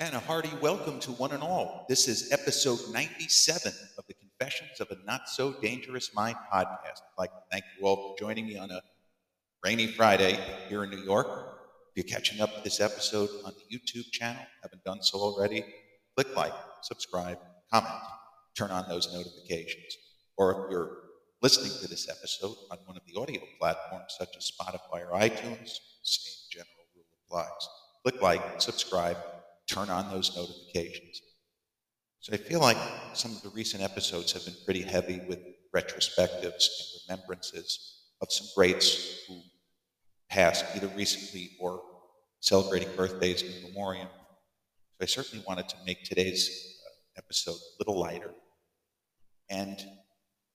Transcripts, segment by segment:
And a hearty welcome to one and all. This is episode 97 of the Confessions of a Not So Dangerous Mind podcast. I'd like to thank you all for joining me on a rainy Friday here in New York. If you're catching up to this episode on the YouTube channel, haven't done so already, click like, subscribe, comment, turn on those notifications. Or if you're listening to this episode on one of the audio platforms such as Spotify or iTunes, same general rule applies. Click like, subscribe, turn on those notifications. So I feel like some of the recent episodes have been pretty heavy with retrospectives and remembrances of some greats who passed either recently or celebrating birthdays in memoriam. So I certainly wanted to make today's uh, episode a little lighter. And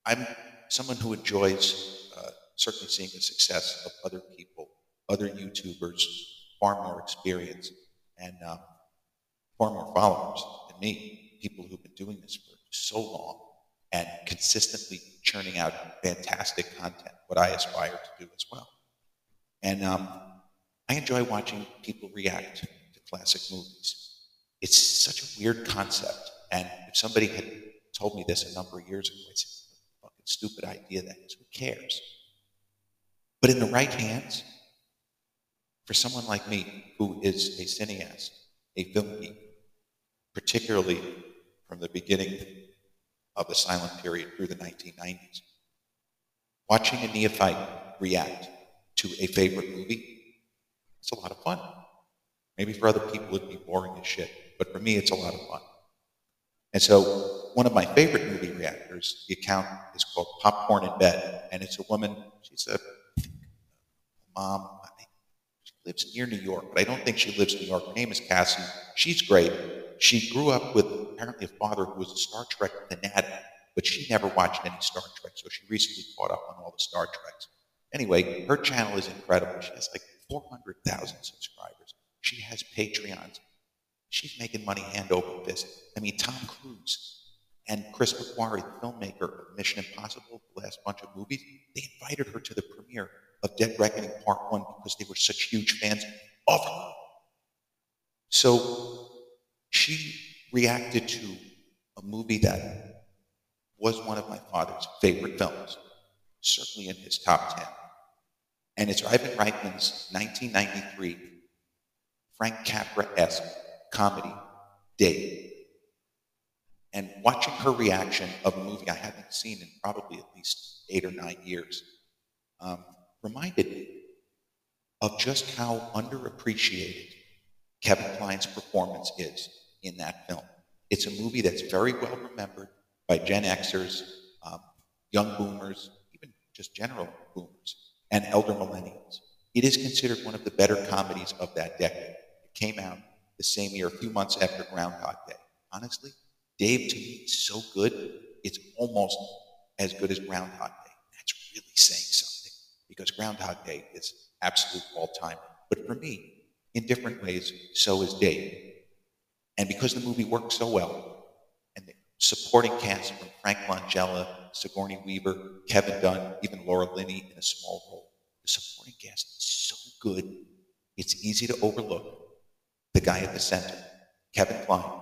I'm someone who enjoys uh, certainly seeing the success of other people, other YouTubers, far more experience, and um, far more followers than me, people who've been doing this for so long and consistently churning out fantastic content, what I aspire to do as well. And um, I enjoy watching people react to classic movies. It's such a weird concept. And if somebody had told me this a number of years ago, I'd say, fucking stupid idea that is. Who cares? But in the right hands, for someone like me who is a cineast, a film geek, particularly from the beginning of the silent period through the 1990s. Watching a neophyte react to a favorite movie, it's a lot of fun. Maybe for other people it'd be boring as shit, but for me it's a lot of fun. And so one of my favorite movie reactors, the account is called Popcorn in Bed, and it's a woman, she's a mom, she lives near New York, but I don't think she lives in New York. Her name is Cassie. She's great. She grew up with apparently a father who was a Star Trek fanatic, but she never watched any Star Trek, so she recently caught up on all the Star Treks. Anyway, her channel is incredible. She has like 400,000 subscribers. She has Patreons. She's making money hand over fist. I mean, Tom Cruise and Chris McQuarrie, the filmmaker of Mission Impossible, the last bunch of movies, they invited her to the premiere of Dead Reckoning Part 1 because they were such huge fans of her. So she reacted to a movie that was one of my father's favorite films, certainly in his top 10. And it's Ivan Reitman's 1993 Frank Capra esque comedy, Dave. And watching her reaction of a movie I hadn't seen in probably at least eight or nine years um, reminded me of just how underappreciated Kevin Kline's performance is in that film. It's a movie that's very well remembered by Gen Xers, um, young boomers, even just general boomers, and elder millennials. It is considered one of the better comedies of that decade. It came out the same year, a few months after Groundhog Day. Honestly, Dave to me is so good, it's almost as good as Groundhog Day. That's really saying something because Groundhog Day is absolute all time. But for me, in different ways, so is Dave. And because the movie worked so well, and the supporting cast from Frank Langella, Sigourney Weaver, Kevin Dunn, even Laura Linney in a small role, the supporting cast is so good, it's easy to overlook the guy at the center, Kevin Kline,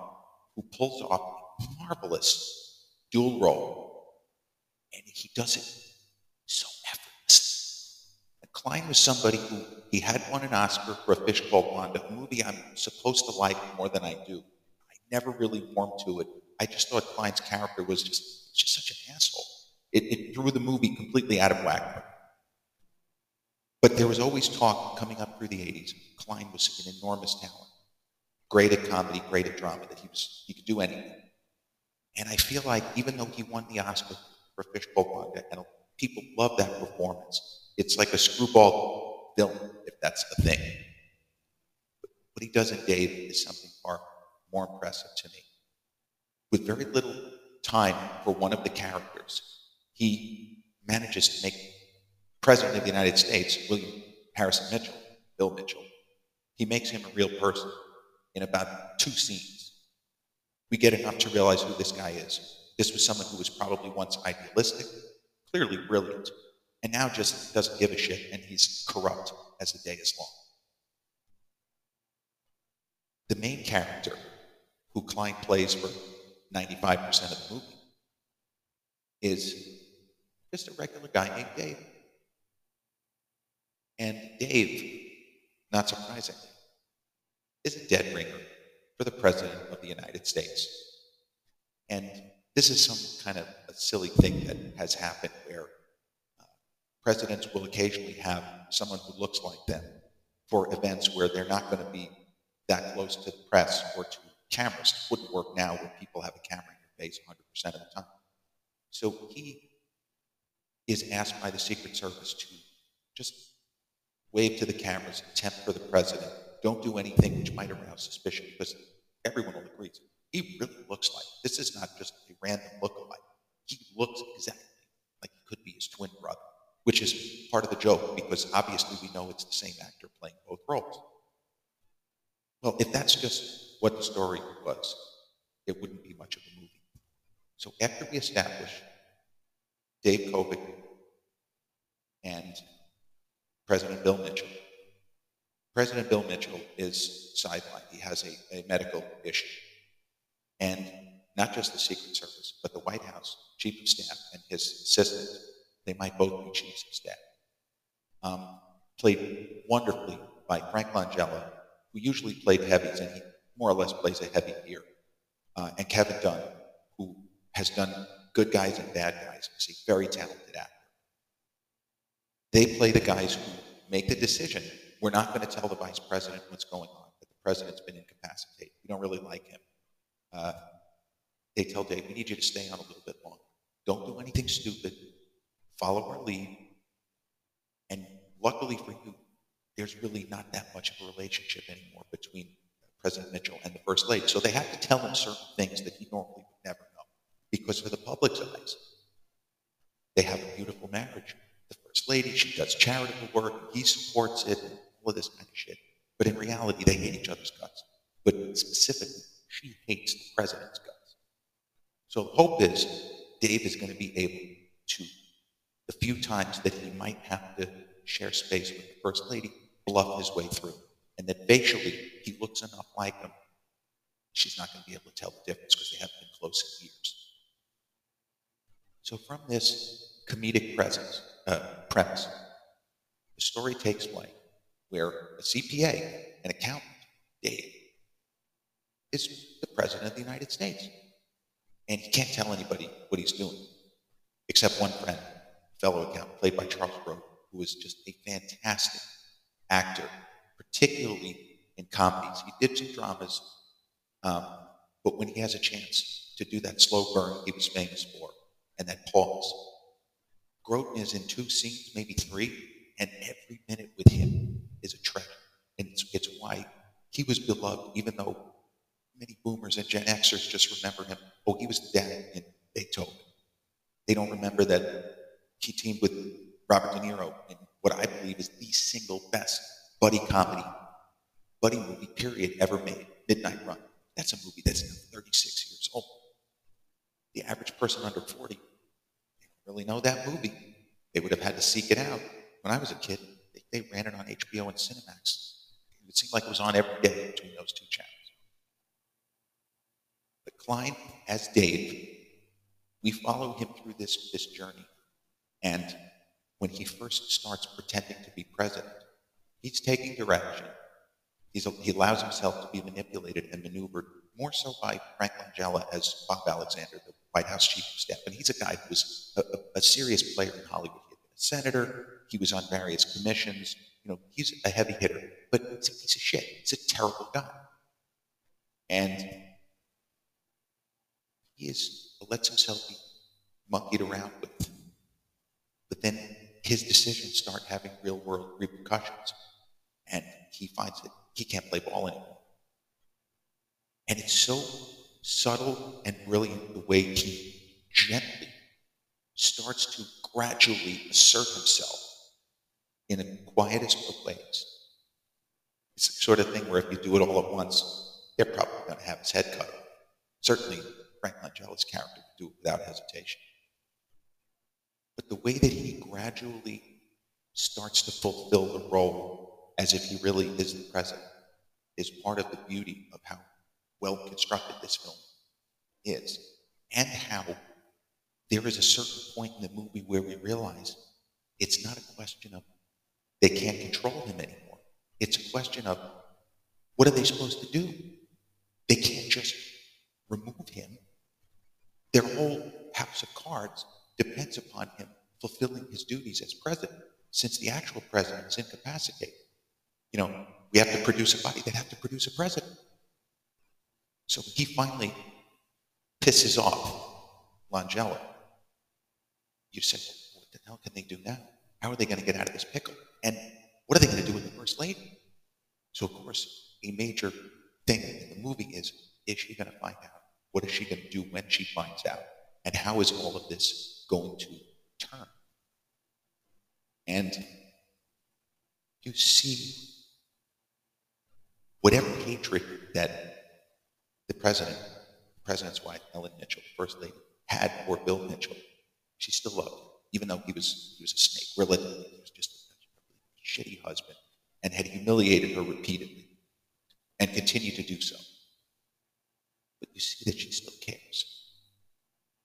who pulls off a marvelous dual role, and he does it so effortlessly. Kline was somebody who he had won an Oscar for A Fish Called Wanda, a movie I'm supposed to like more than I do. I never really warmed to it. I just thought Kline's character was just, just such an asshole. It, it threw the movie completely out of whack. But there was always talk coming up through the 80s. Kline was an enormous talent. Great at comedy, great at drama, that he was he could do anything. And I feel like even though he won the Oscar for Fish Called Wanda, and people love that performance, it's like a screwball villain, if that's the thing. What he does in Dave is something far more impressive to me. With very little time for one of the characters, he manages to make President of the United States, William Harrison Mitchell, Bill Mitchell, he makes him a real person in about two scenes. We get enough to realize who this guy is. This was someone who was probably once idealistic, clearly brilliant, and now just doesn't give a shit and he's corrupt as the day is long. The main character who Kline plays for 95% of the movie, is just a regular guy named Dave. And Dave, not surprisingly, is a dead ringer for the President of the United States. And this is some kind of a silly thing that has happened where presidents will occasionally have someone who looks like them for events where they're not going to be that close to the press or to cameras. It wouldn't work now when people have a camera in your face 100% of the time. So he is asked by the Secret Service to just wave to the cameras, tempt for the president. Don't do anything which might arouse suspicion because everyone will agree. He really looks like this is not just a random look-alike. He looks exactly like he could be his twin brother, which is part of the joke because obviously we know it's the same actor playing both roles. Well, if that's just what the story was, it wouldn't be much of a movie. So after we establish Dave Kovic and President Bill Mitchell, President Bill Mitchell is sidelined. He has a, a medical issue. And not just the Secret Service, but the White House Chief of Staff and his assistant, they might both be of staff, um, played wonderfully by Frank Langella, who usually played heavies, and he more or less plays a heavy here, uh, and Kevin Dunn, who has done good guys and bad guys, He's a very talented actor. They play the guys who make the decision. We're not going to tell the vice president what's going on, but the president's been incapacitated. We don't really like him. Uh, they tell Dave, we need you to stay on a little bit longer. Don't do anything stupid. Follow our lead. And luckily for you, there's really not that much of a relationship anymore between President Mitchell and the First Lady. So they have to tell him certain things that he normally would never know. Because for the public's eyes, they have a beautiful marriage. The First Lady, she does charitable work, he supports it, and all of this kind of shit. But in reality, they hate each other's guts. But specifically, she hates the president's guts. So the hope is Dave is going to be able to, the few times that he might have to share space with the First Lady, bluff his way through. And that facially, he looks enough like him, she's not going to be able to tell the difference because they haven't been close in years. So from this comedic presence, uh, premise, the story takes place where a CPA, an accountant, Dave, is the President of the United States. And he can't tell anybody what he's doing, except one friend, fellow accountant, played by Charles Grodin, who was just a fantastic actor, particularly in comedies. He did some dramas, um, but when he has a chance to do that slow burn he was famous for, and that pause, Grodin is in two scenes, maybe three, and every minute with him is a treasure. And it's, it's why he was beloved, even though many boomers and Gen Xers just remember him. Oh, he was the dad in Beethoven. They don't remember that he teamed with Robert De Niro in what I believe is the single best buddy comedy, buddy movie, period, ever made, Midnight Run. That's a movie that's now 36 years old. The average person under 40, they don't really know that movie. They would have had to seek it out. When I was a kid, they, they ran it on HBO and Cinemax. It seemed like it was on every day between those two channels. But Kline, as Dave, we follow him through this, this journey. And when he first starts pretending to be president, he's taking direction. He's, he allows himself to be manipulated and maneuvered more so by Frank Langella as Bob Alexander, the White House chief of staff. And he's a guy who was a, a, serious player in Hollywood. He had been a senator. He was on various commissions. You know, he's a heavy hitter, but he's a piece of shit. He's a terrible guy. And he is, lets himself be monkeyed around with. But then his decisions start having real world repercussions. And he finds that he can't play ball anymore. And it's so subtle and brilliant the way he gently starts to gradually assert himself in the quietest of ways. It's the sort of thing where if you do it all at once, they're probably going to have his head cut off. Certainly, Frank Langella's character would do it without hesitation. But the way that he gradually starts to fulfill the role as if he really is the president is part of the beauty of how well constructed this film is, and how there is a certain point in the movie where we realize it's not a question of they can't control him anymore. It's a question of what are they supposed to do? They can't just remove him. Their whole house of cards depends upon him fulfilling his duties as president, since the actual president is incapacitated. You know, we have to produce a body that have to produce a president. So he finally pisses off Langella. You say, what the hell can they do now? How are they going to get out of this pickle? And what are they going to do with the first lady? So, of course, a major thing in the movie is is she going to find out? What is she going to do when she finds out? And how is all of this going to turn? And you see whatever hatred that the president, the president's wife, Ellen Mitchell, first lady, had for Bill Mitchell, she still loved him, even though he was he was a snake, relatively. He was just a shitty husband and had humiliated her repeatedly and continued to do so. But you see that she still cares.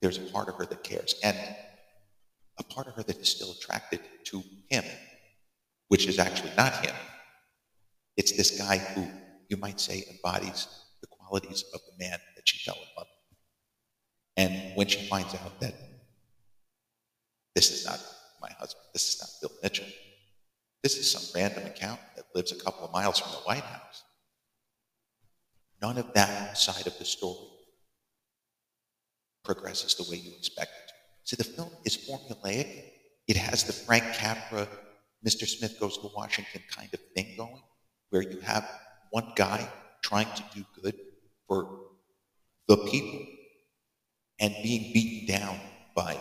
There's a part of her that cares, and a part of her that is still attracted to him, which is actually not him. It's this guy who you might say embodies the qualities of the man that she fell in love with. And when she finds out that this is not my husband, this is not Bill Mitchell, this is some random accountant that lives a couple of miles from the White House. None of that side of the story progresses the way you expect it to. So the film is formulaic. It has the Frank Capra, Mr. Smith goes to Washington kind of thing going, where you have one guy trying to do good for the people and being beaten down by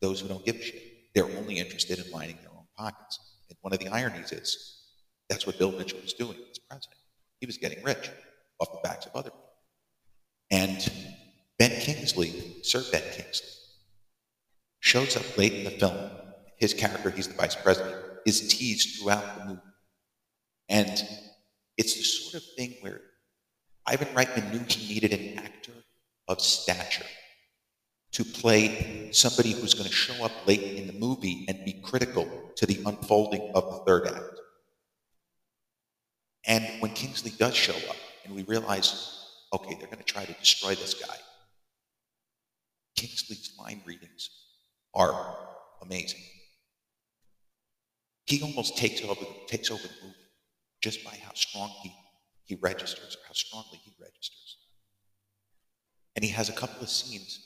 those who don't give a shit. They're only interested in lining their own pockets. And one of the ironies is that's what Bill Mitchell was doing as president. He was getting rich off the backs of other people. And Ben Kingsley, Sir Ben Kingsley, shows up late in the film. His character, he's the vice president, is teased throughout the movie. And it's the sort of thing where Ivan Reitman knew he needed an actor of stature to play somebody who's going to show up late in the movie and be critical to the unfolding of the third act. And when Kingsley does show up, and we realize, okay, they're going to try to destroy this guy, Kingsley's line readings are amazing. He almost takes over, takes over the movie just by how strong he, he registers, or how strongly he registers. And he has a couple of scenes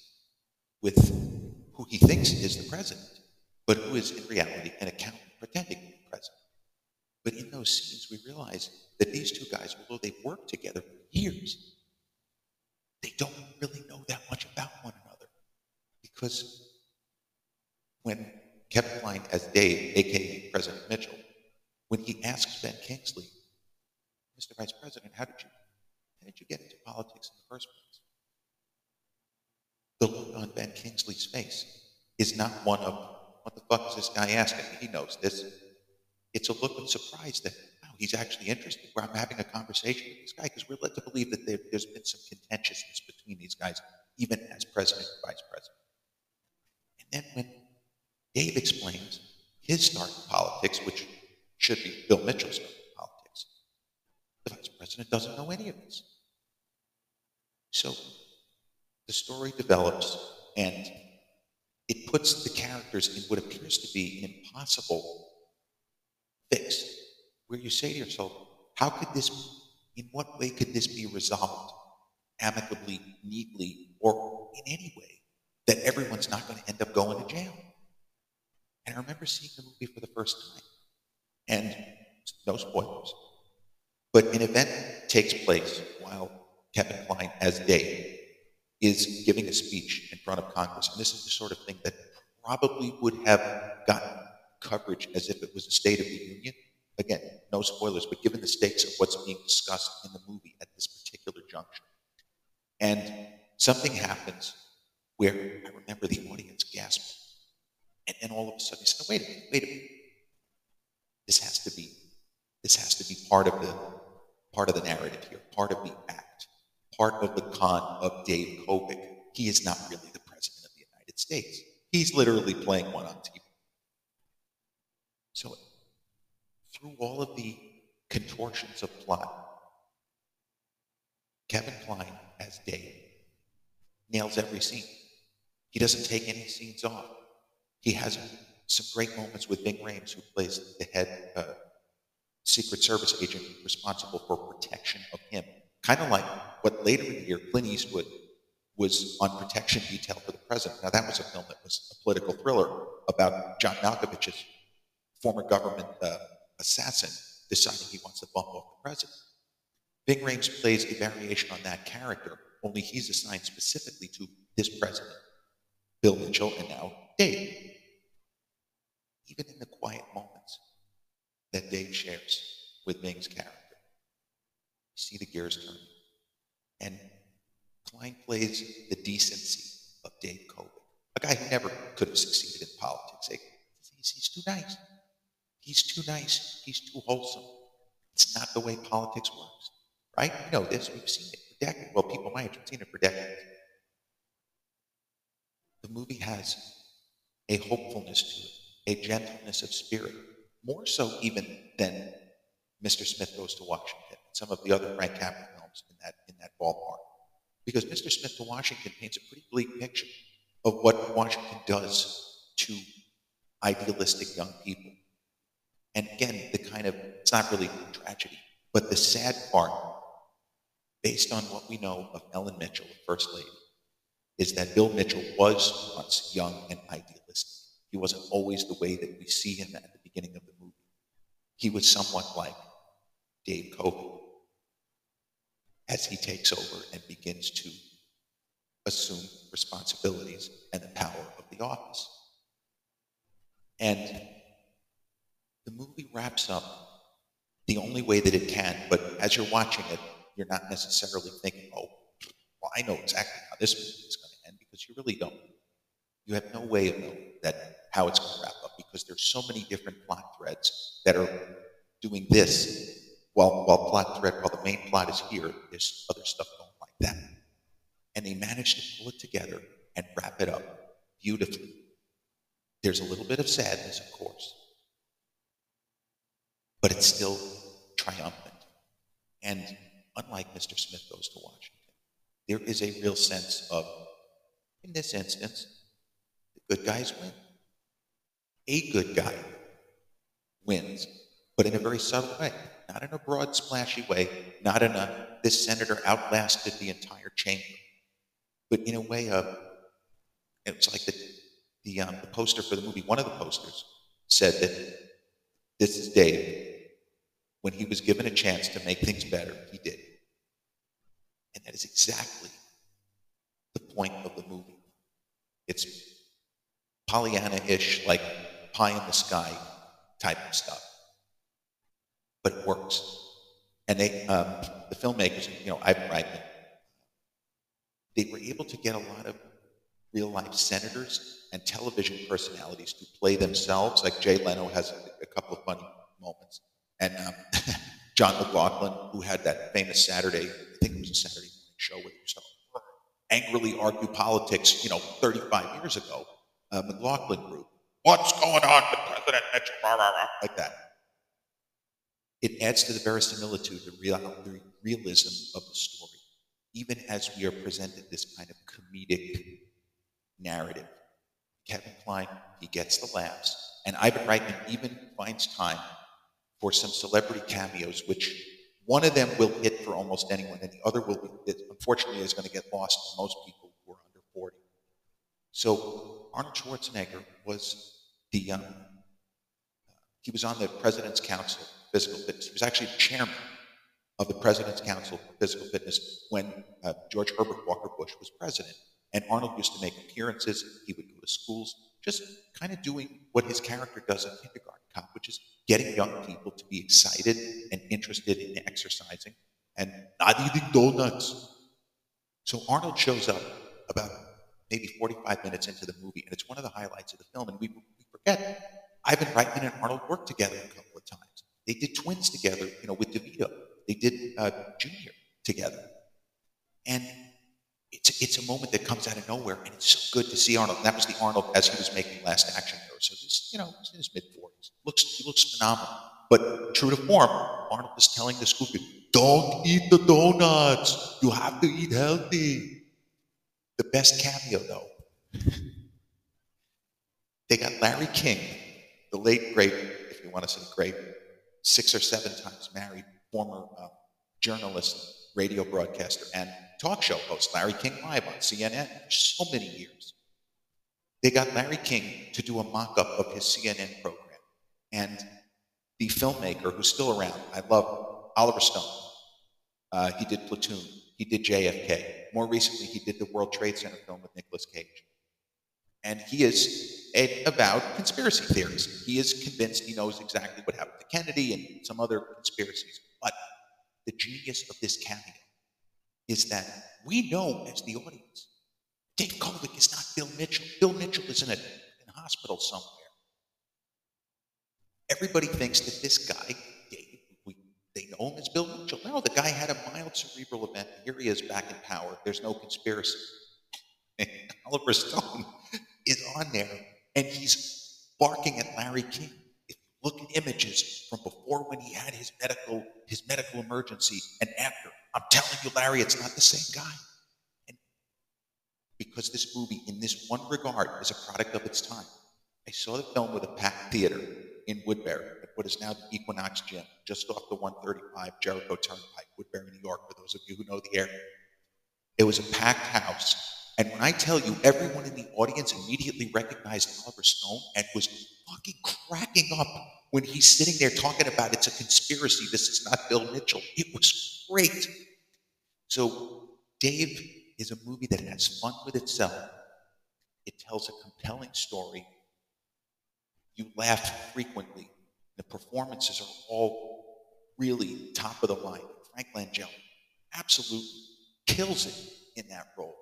with who he thinks is the president, but who is in reality an accountant pretending to be president. But in those scenes, we realize that these two guys, although they've worked together for years, they don't really know that much about one another. Because when Kevin Kline as Dave, aka President Mitchell, when he asks Ben Kingsley, Mr. Vice President, how did you how did you get into politics in the first place? The look on Ben Kingsley's face is not one of what the fuck is this guy asking? He knows this. It's a look of surprise that wow, he's actually interested. Where I'm having a conversation with this guy because we're led to believe that there, has been some contentiousness between these guys, even as president and vice president. And when Dave explains his start in politics, which should be Bill Mitchell's start in politics, the vice president doesn't know any of this. So the story develops and it puts the characters in what appears to be an impossible fix, where you say to yourself, how could this, in what way could this be resolved amicably, neatly, or in any way that everyone's not going to end up going to jail? And I remember seeing the movie for the first time, and no spoilers, but an event takes place while Kevin Kline, as Dave, is giving a speech in front of Congress. And this is the sort of thing that probably would have gotten coverage as if it was a State of the Union. Again, no spoilers, but given the stakes of what's being discussed in the movie at this particular juncture. And something happens where I remember the audience gasping. And then all of a sudden, he said, wait a minute, wait a minute. This has to be, this has to be part of the part of the narrative here, part of the act, part of the con of Dave Kovic. He is not really the president of the United States. He's literally playing one on TV. So, through all of the contortions of plot, Kevin Kline as Dave nails every scene. He doesn't take any scenes off. He has some great moments with Ving Rhames, who plays the head uh, Secret Service agent responsible for protection of him. Kind of like what later in the year Clint Eastwood was on protection detail for the president. Now, that was a film that was a political thriller about John Malkovich's former government uh, assassin deciding he wants to bump off the president. Ving Rhames plays a variation on that character, only he's assigned specifically to this president, Bill Mitchell, and now Dave. Even in the quiet moments that Dave shares with Ving's character, you see the gears turning. And Kline plays the decency of Dave Kovic, a guy who never could have succeeded in politics. He's, he's too nice. He's too nice. He's too wholesome. It's not the way politics works right? You know this, we've seen it for decades. Well, people age have seen it for decades. The movie has a hopefulness to it, a gentleness of spirit, more so even than Mr. Smith Goes to Washington, and some of the other Frank Capra films in that, in that ballpark. Because Mr. Smith to Washington paints a pretty bleak picture of what Washington does to idealistic young people. And again, the kind of, it's not really tragedy, but the sad part based on what we know of Ellen Mitchell, the First Lady, is that Bill Mitchell was once young and idealistic. He wasn't always the way that we see him at the beginning of the movie. He was somewhat like Dave Kovic as he takes over and begins to assume responsibilities and the power of the office. And the movie wraps up the only way that it can, but as you're watching it, you're not necessarily thinking, oh, well, I know exactly how this movie is because you really don't. You have no way of knowing that how it's going to wrap up because there's so many different plot threads that are doing this while while plot thread while the main plot is here. There's other stuff going like that, and they manage to pull it together and wrap it up beautifully. There's a little bit of sadness, of course, but it's still triumphant. And unlike Mr. Smith goes to Washington. There is a real sense of, in this instance, the good guys win. A good guy wins, but in a very subtle way, not in a broad, splashy way, not in a this senator outlasted the entire chamber, but in a way of, it's like the, the, um, the poster for the movie, one of the posters said that this is Dave. When he was given a chance to make things better, he did. And that is exactly the point of the movie. It's Pollyanna ish, like pie in the sky type of stuff. But it works. And they, um, the filmmakers, you know, Ivan Reitman, they were able to get a lot of real life senators and television personalities to play themselves. Like Jay Leno has a, a couple of funny moments. And um, John McLaughlin, who had that famous Saturday, I think it was a Saturday morning show where he used to angrily argue politics, you know, 35 years ago, uh, McLaughlin group. What's going on with President Mitchell? Like that. It adds to the verisimilitude, the, real, the realism of the story, even as we are presented this kind of comedic narrative. Kevin Kline, he gets the laughs, and Ivan Reitman even finds time for some celebrity cameos, which one of them will hit for almost anyone, and the other will, be, unfortunately, is going to get lost to most people who are under 40. So Arnold Schwarzenegger was the, um, he was on the President's Council for Physical Fitness. He was actually chairman of the President's Council for Physical Fitness when uh, George Herbert Walker Bush was president. And Arnold used to make appearances. He would go to schools, just kind of doing what his character does in Kindergarten Cop, which is getting young people to be excited and interested in exercising and not eating donuts. So Arnold shows up about maybe 45 minutes into the movie, and it's one of the highlights of the film. And we, we forget Ivan Reitman and Arnold worked together a couple of times. They did twins together, you know, with DeVito. They did uh, Junior together. And it's, it's a moment that comes out of nowhere, and it's so good to see Arnold. And that was the Arnold as he was making Last Action Hero. So this, you know, he's in his mid 40s. Looks, phenomenal. But true to form, Arnold is telling the school kid, don't eat the donuts. You have to eat healthy. The best cameo, though, they got Larry King, the late great, if you want to say great, six or seven times married former uh, journalist, radio broadcaster, and talk show host, Larry King Live on CNN for so many years. They got Larry King to do a mock up of his CNN program. And the filmmaker who's still around, I love Oliver Stone. Uh, he did Platoon, he did JFK. More recently, he did the World Trade Center film with Nicolas Cage. And he is about conspiracy theories. He is convinced he knows exactly what happened to Kennedy and some other conspiracies. But the genius of this cameo is that we know as the audience, Dave Kovic is not Bill Mitchell. Bill Mitchell is in a, in a hospital somewhere. Everybody thinks that this guy, we, they know him as Bill Mitchell. No, the guy had a mild cerebral event. Here he is back in power. There's no conspiracy. Oliver Stone is on there and he's barking at Larry King. If you look at images from before when he had his medical his medical emergency and after, I'm telling you, Larry, it's not the same guy. And because this movie, in this one regard, is a product of its time. I saw the film with a packed theater in Woodbury at what is now the Equinox Gym, just off the 135 Jericho Turnpike, Woodbury, New York, for those of you who know the area. It was a packed house. And when I tell you, everyone in the audience immediately recognized Oliver Stone and was fucking cracking up when he's sitting there talking about it's a conspiracy, this is not Bill Mitchell. It was great. So, Dave is a movie that has fun with itself. It tells a compelling story. You laugh frequently. The performances are all really top of the line. Frank Langella absolutely kills it in that role.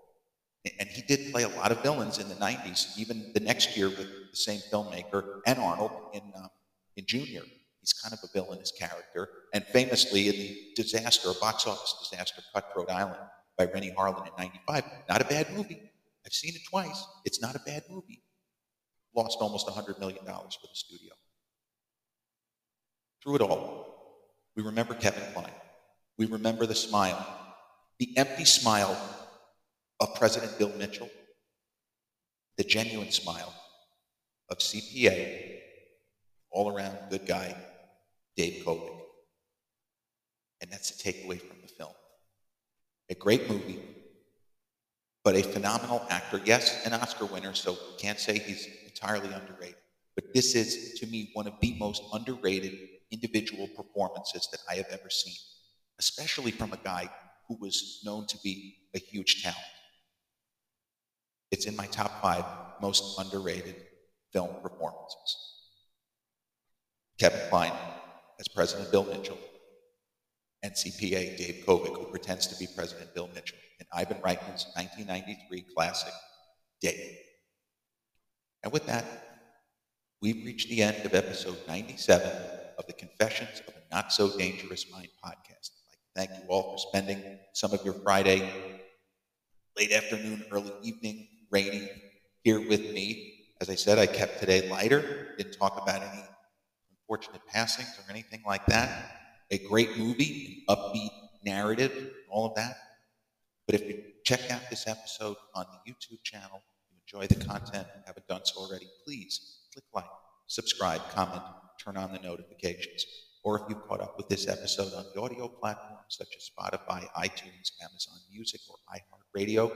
And he did play a lot of villains in the 90s, even the next year with the same filmmaker and Arnold in, um, in Junior. He's kind of a villainous character. And famously, in the disaster, a box office disaster, Cutthroat Island by Renny Harlin in 95, not a bad movie. I've seen it twice. It's not a bad movie. Lost almost $100 million for the studio. Through it all, we remember Kevin Kline. We remember the smile, the empty smile of President Bill Mitchell, the genuine smile of CPA, all around good guy, Dave Kovic. And that's the takeaway from the film. A great movie, but a phenomenal actor. Yes, an Oscar winner, so can't say he's entirely underrated. But this is, to me, one of the most underrated individual performances that I have ever seen, especially from a guy who was known to be a huge talent. It's in my top five most underrated film performances. Kevin Kline as President Bill Mitchell, and CPA Dave Kovic, who pretends to be President Bill Mitchell, in Ivan Reitman's 1993 classic, Dave. And with that, we've reached the end of episode 97 of the Confessions of a Not So Dangerous Mind podcast. I'd like to thank you all for spending some of your Friday, late afternoon, early evening rainy here with me. As I said, I kept today lighter, didn't talk about any unfortunate passings or anything like that. A great movie, an upbeat narrative, all of that. But if you check out this episode on the YouTube channel, enjoy the content and haven't done so already, please click like, subscribe, comment, turn on the notifications. Or if you've caught up with this episode on the audio platforms such as Spotify, iTunes, Amazon Music, or iHeartRadio,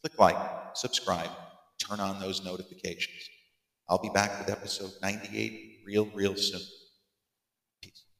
click like, subscribe, turn on those notifications. I'll be back with episode 98 real, real soon.